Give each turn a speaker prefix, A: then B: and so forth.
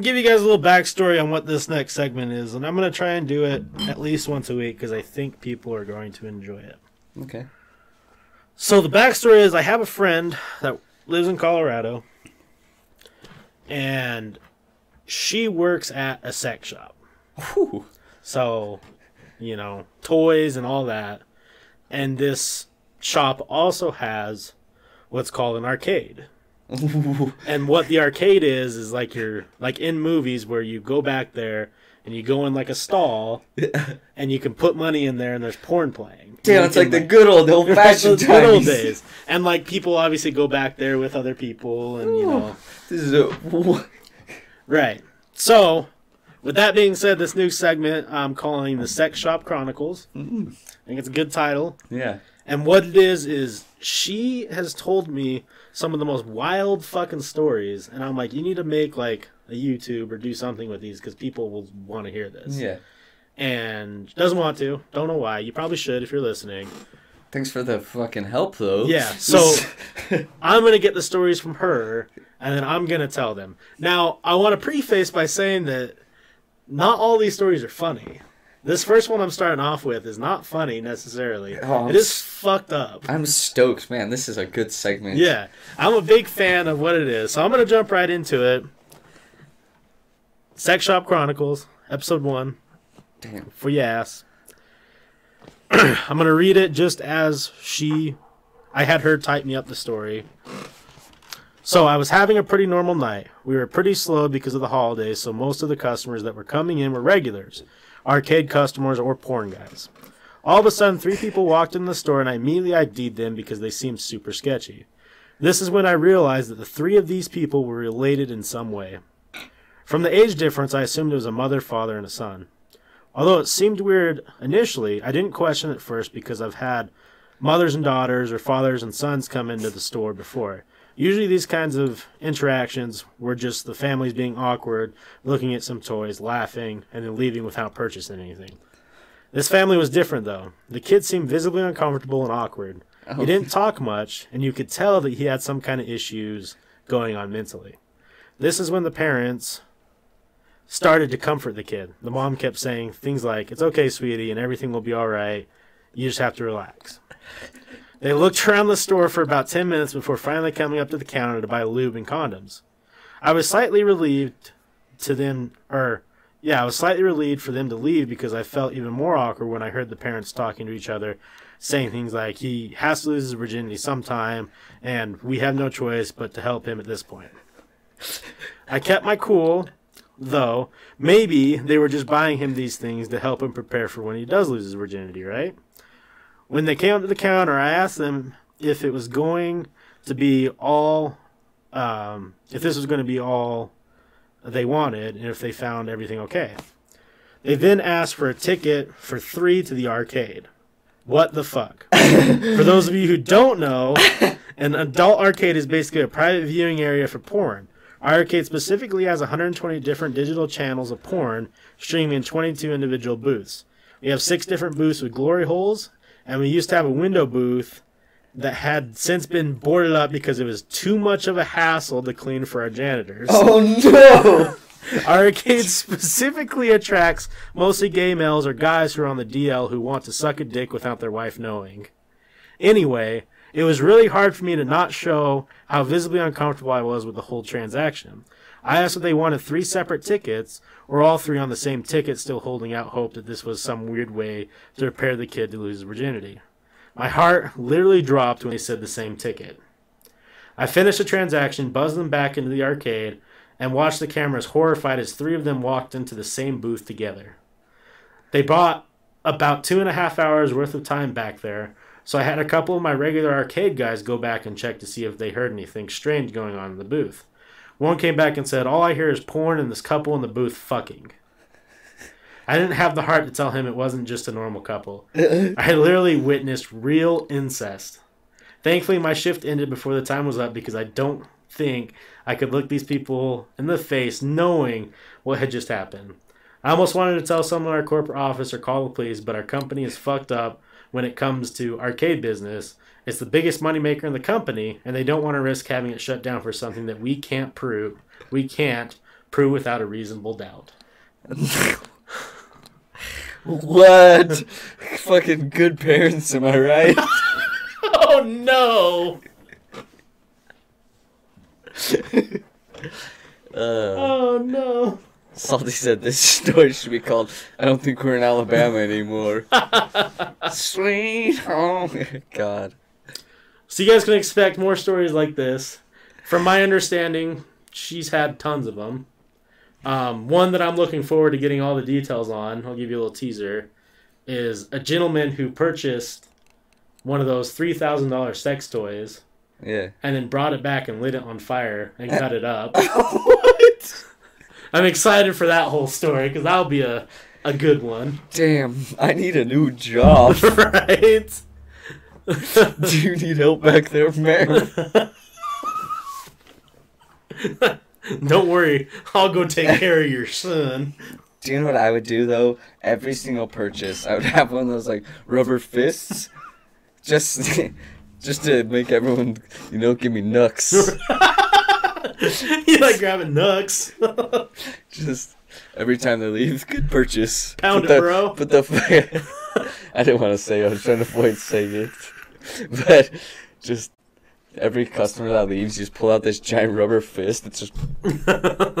A: give you guys a little backstory on what this next segment is, and I'm gonna try and do it at least once a week because I think people are going to enjoy it.
B: Okay.
A: So the backstory is I have a friend that lives in Colorado, and she works at a sex shop.
B: Whew.
A: So, you know, toys and all that. And this shop also has what's called an arcade. And what the arcade is is like you're like in movies where you go back there and you go in like a stall and you can put money in there and there's porn playing.
B: Damn, it's like the good old old fashioned
A: good old days. And like people obviously go back there with other people and you know
B: This is a
A: Right. So, with that being said, this new segment I'm calling the Sex Shop Chronicles. Mm. I think it's a good title.
B: yeah.
A: And what it is is she has told me some of the most wild fucking stories, and I'm like, you need to make like a YouTube or do something with these because people will want to hear this.
B: Yeah.
A: And doesn't want to. Don't know why. You probably should if you're listening.
B: Thanks for the fucking help, though.
A: Yeah, so- I'm gonna get the stories from her, and then I'm gonna tell them. Now, I want to preface by saying that not all these stories are funny. This first one I'm starting off with is not funny necessarily.
B: Oh,
A: it is
B: s-
A: fucked up.
B: I'm stoked, man. This is a good segment.
A: Yeah, I'm a big fan of what it is, so I'm gonna jump right into it. Sex Shop Chronicles, episode one,
B: Damn.
A: for your ass. I'm gonna read it just as she, I had her type me up the story. So I was having a pretty normal night. We were pretty slow because of the holidays, so most of the customers that were coming in were regulars, arcade customers or porn guys. All of a sudden, three people walked in the store, and I immediately ID'd them because they seemed super sketchy. This is when I realized that the three of these people were related in some way. From the age difference, I assumed it was a mother, father, and a son. Although it seemed weird initially, I didn't question it first because I've had mothers and daughters or fathers and sons come into the store before. Usually, these kinds of interactions were just the families being awkward, looking at some toys, laughing, and then leaving without purchasing anything. This family was different, though. The kid seemed visibly uncomfortable and awkward.
B: Oh.
A: He didn't talk much, and you could tell that he had some kind of issues going on mentally. This is when the parents started to comfort the kid. The mom kept saying things like, It's okay, sweetie, and everything will be all right. You just have to relax. They looked around the store for about 10 minutes before finally coming up to the counter to buy lube and condoms. I was slightly relieved to them, or, yeah, I was slightly relieved for them to leave because I felt even more awkward when I heard the parents talking to each other, saying things like, he has to lose his virginity sometime, and we have no choice but to help him at this point. I kept my cool, though. Maybe they were just buying him these things to help him prepare for when he does lose his virginity, right? When they came up to the counter, I asked them if it was going to be all, um, if this was going to be all they wanted, and if they found everything okay. They then asked for a ticket for three to the arcade. What the fuck? for those of you who don't know, an adult arcade is basically a private viewing area for porn. Our arcade specifically has 120 different digital channels of porn streaming in 22 individual booths. We have six different booths with glory holes, and we used to have a window booth that had since been boarded up because it was too much of a hassle to clean for our janitors.
B: Oh no!
A: Our arcade specifically attracts mostly gay males or guys who are on the DL who want to suck a dick without their wife knowing. Anyway, it was really hard for me to not show how visibly uncomfortable I was with the whole transaction. I asked if they wanted three separate tickets, or all three on the same ticket, still holding out hope that this was some weird way to prepare the kid to lose his virginity. My heart literally dropped when they said the same ticket. I finished the transaction, buzzed them back into the arcade, and watched the cameras horrified as three of them walked into the same booth together. They bought about two and a half hours worth of time back there, so I had a couple of my regular arcade guys go back and check to see if they heard anything strange going on in the booth. One came back and said, All I hear is porn and this couple in the booth fucking. I didn't have the heart to tell him it wasn't just a normal couple. I literally witnessed real incest. Thankfully, my shift ended before the time was up because I don't think I could look these people in the face knowing what had just happened. I almost wanted to tell someone in our corporate office or call the police, but our company is fucked up when it comes to arcade business. It's the biggest moneymaker in the company, and they don't want to risk having it shut down for something that we can't prove. We can't Prove without a reasonable doubt.
B: what? Fucking good parents, am I right?
A: Oh no!
B: Uh,
A: Oh no!
B: Salty said this story should be called I don't think we're in Alabama anymore. Sweet home. God.
A: So you guys can expect more stories like this. From my understanding, she's had tons of them. Um, one that I'm looking forward to getting all the details on, I'll give you a little teaser, is a gentleman who purchased one of those $3,000 sex toys
B: Yeah.
A: and then brought it back and lit it on fire and cut it up. I'm excited for that whole story because that'll be a, a good one.
B: Damn, I need a new job.
A: right?
B: Do you need help back there, man?
A: Don't worry, I'll go take care of your son.
B: Do you know what I would do though? Every single purchase, I would have one of those like rubber fists, just, just to make everyone, you know, give me nucks.
A: you like grabbing nucks.
B: just every time they leave, good purchase.
A: Pound
B: Put
A: it,
B: the-
A: bro.
B: Put the. I didn't want to say. it, I was trying to avoid saying it, but just every customer that leaves, you just pull out this giant rubber fist. It's just